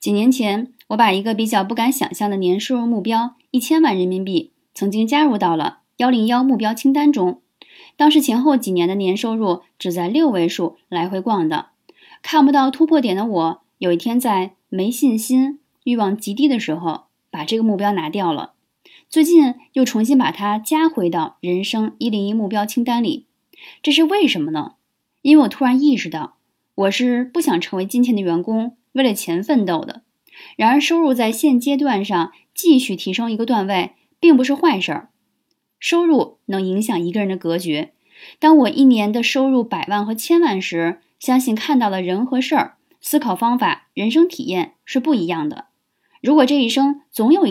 几年前，我把一个比较不敢想象的年收入目标一千万人民币，曾经加入到了幺零幺目标清单中。当时前后几年的年收入只在六位数来回逛的，看不到突破点的我，有一天在没信心、欲望极低的时候，把这个目标拿掉了。最近又重新把它加回到人生一零一目标清单里，这是为什么呢？因为我突然意识到，我是不想成为金钱的员工。为了钱奋斗的，然而收入在现阶段上继续提升一个段位，并不是坏事儿。收入能影响一个人的格局。当我一年的收入百万和千万时，相信看到的人和事儿、思考方法、人生体验是不一样的。如果这一生总有一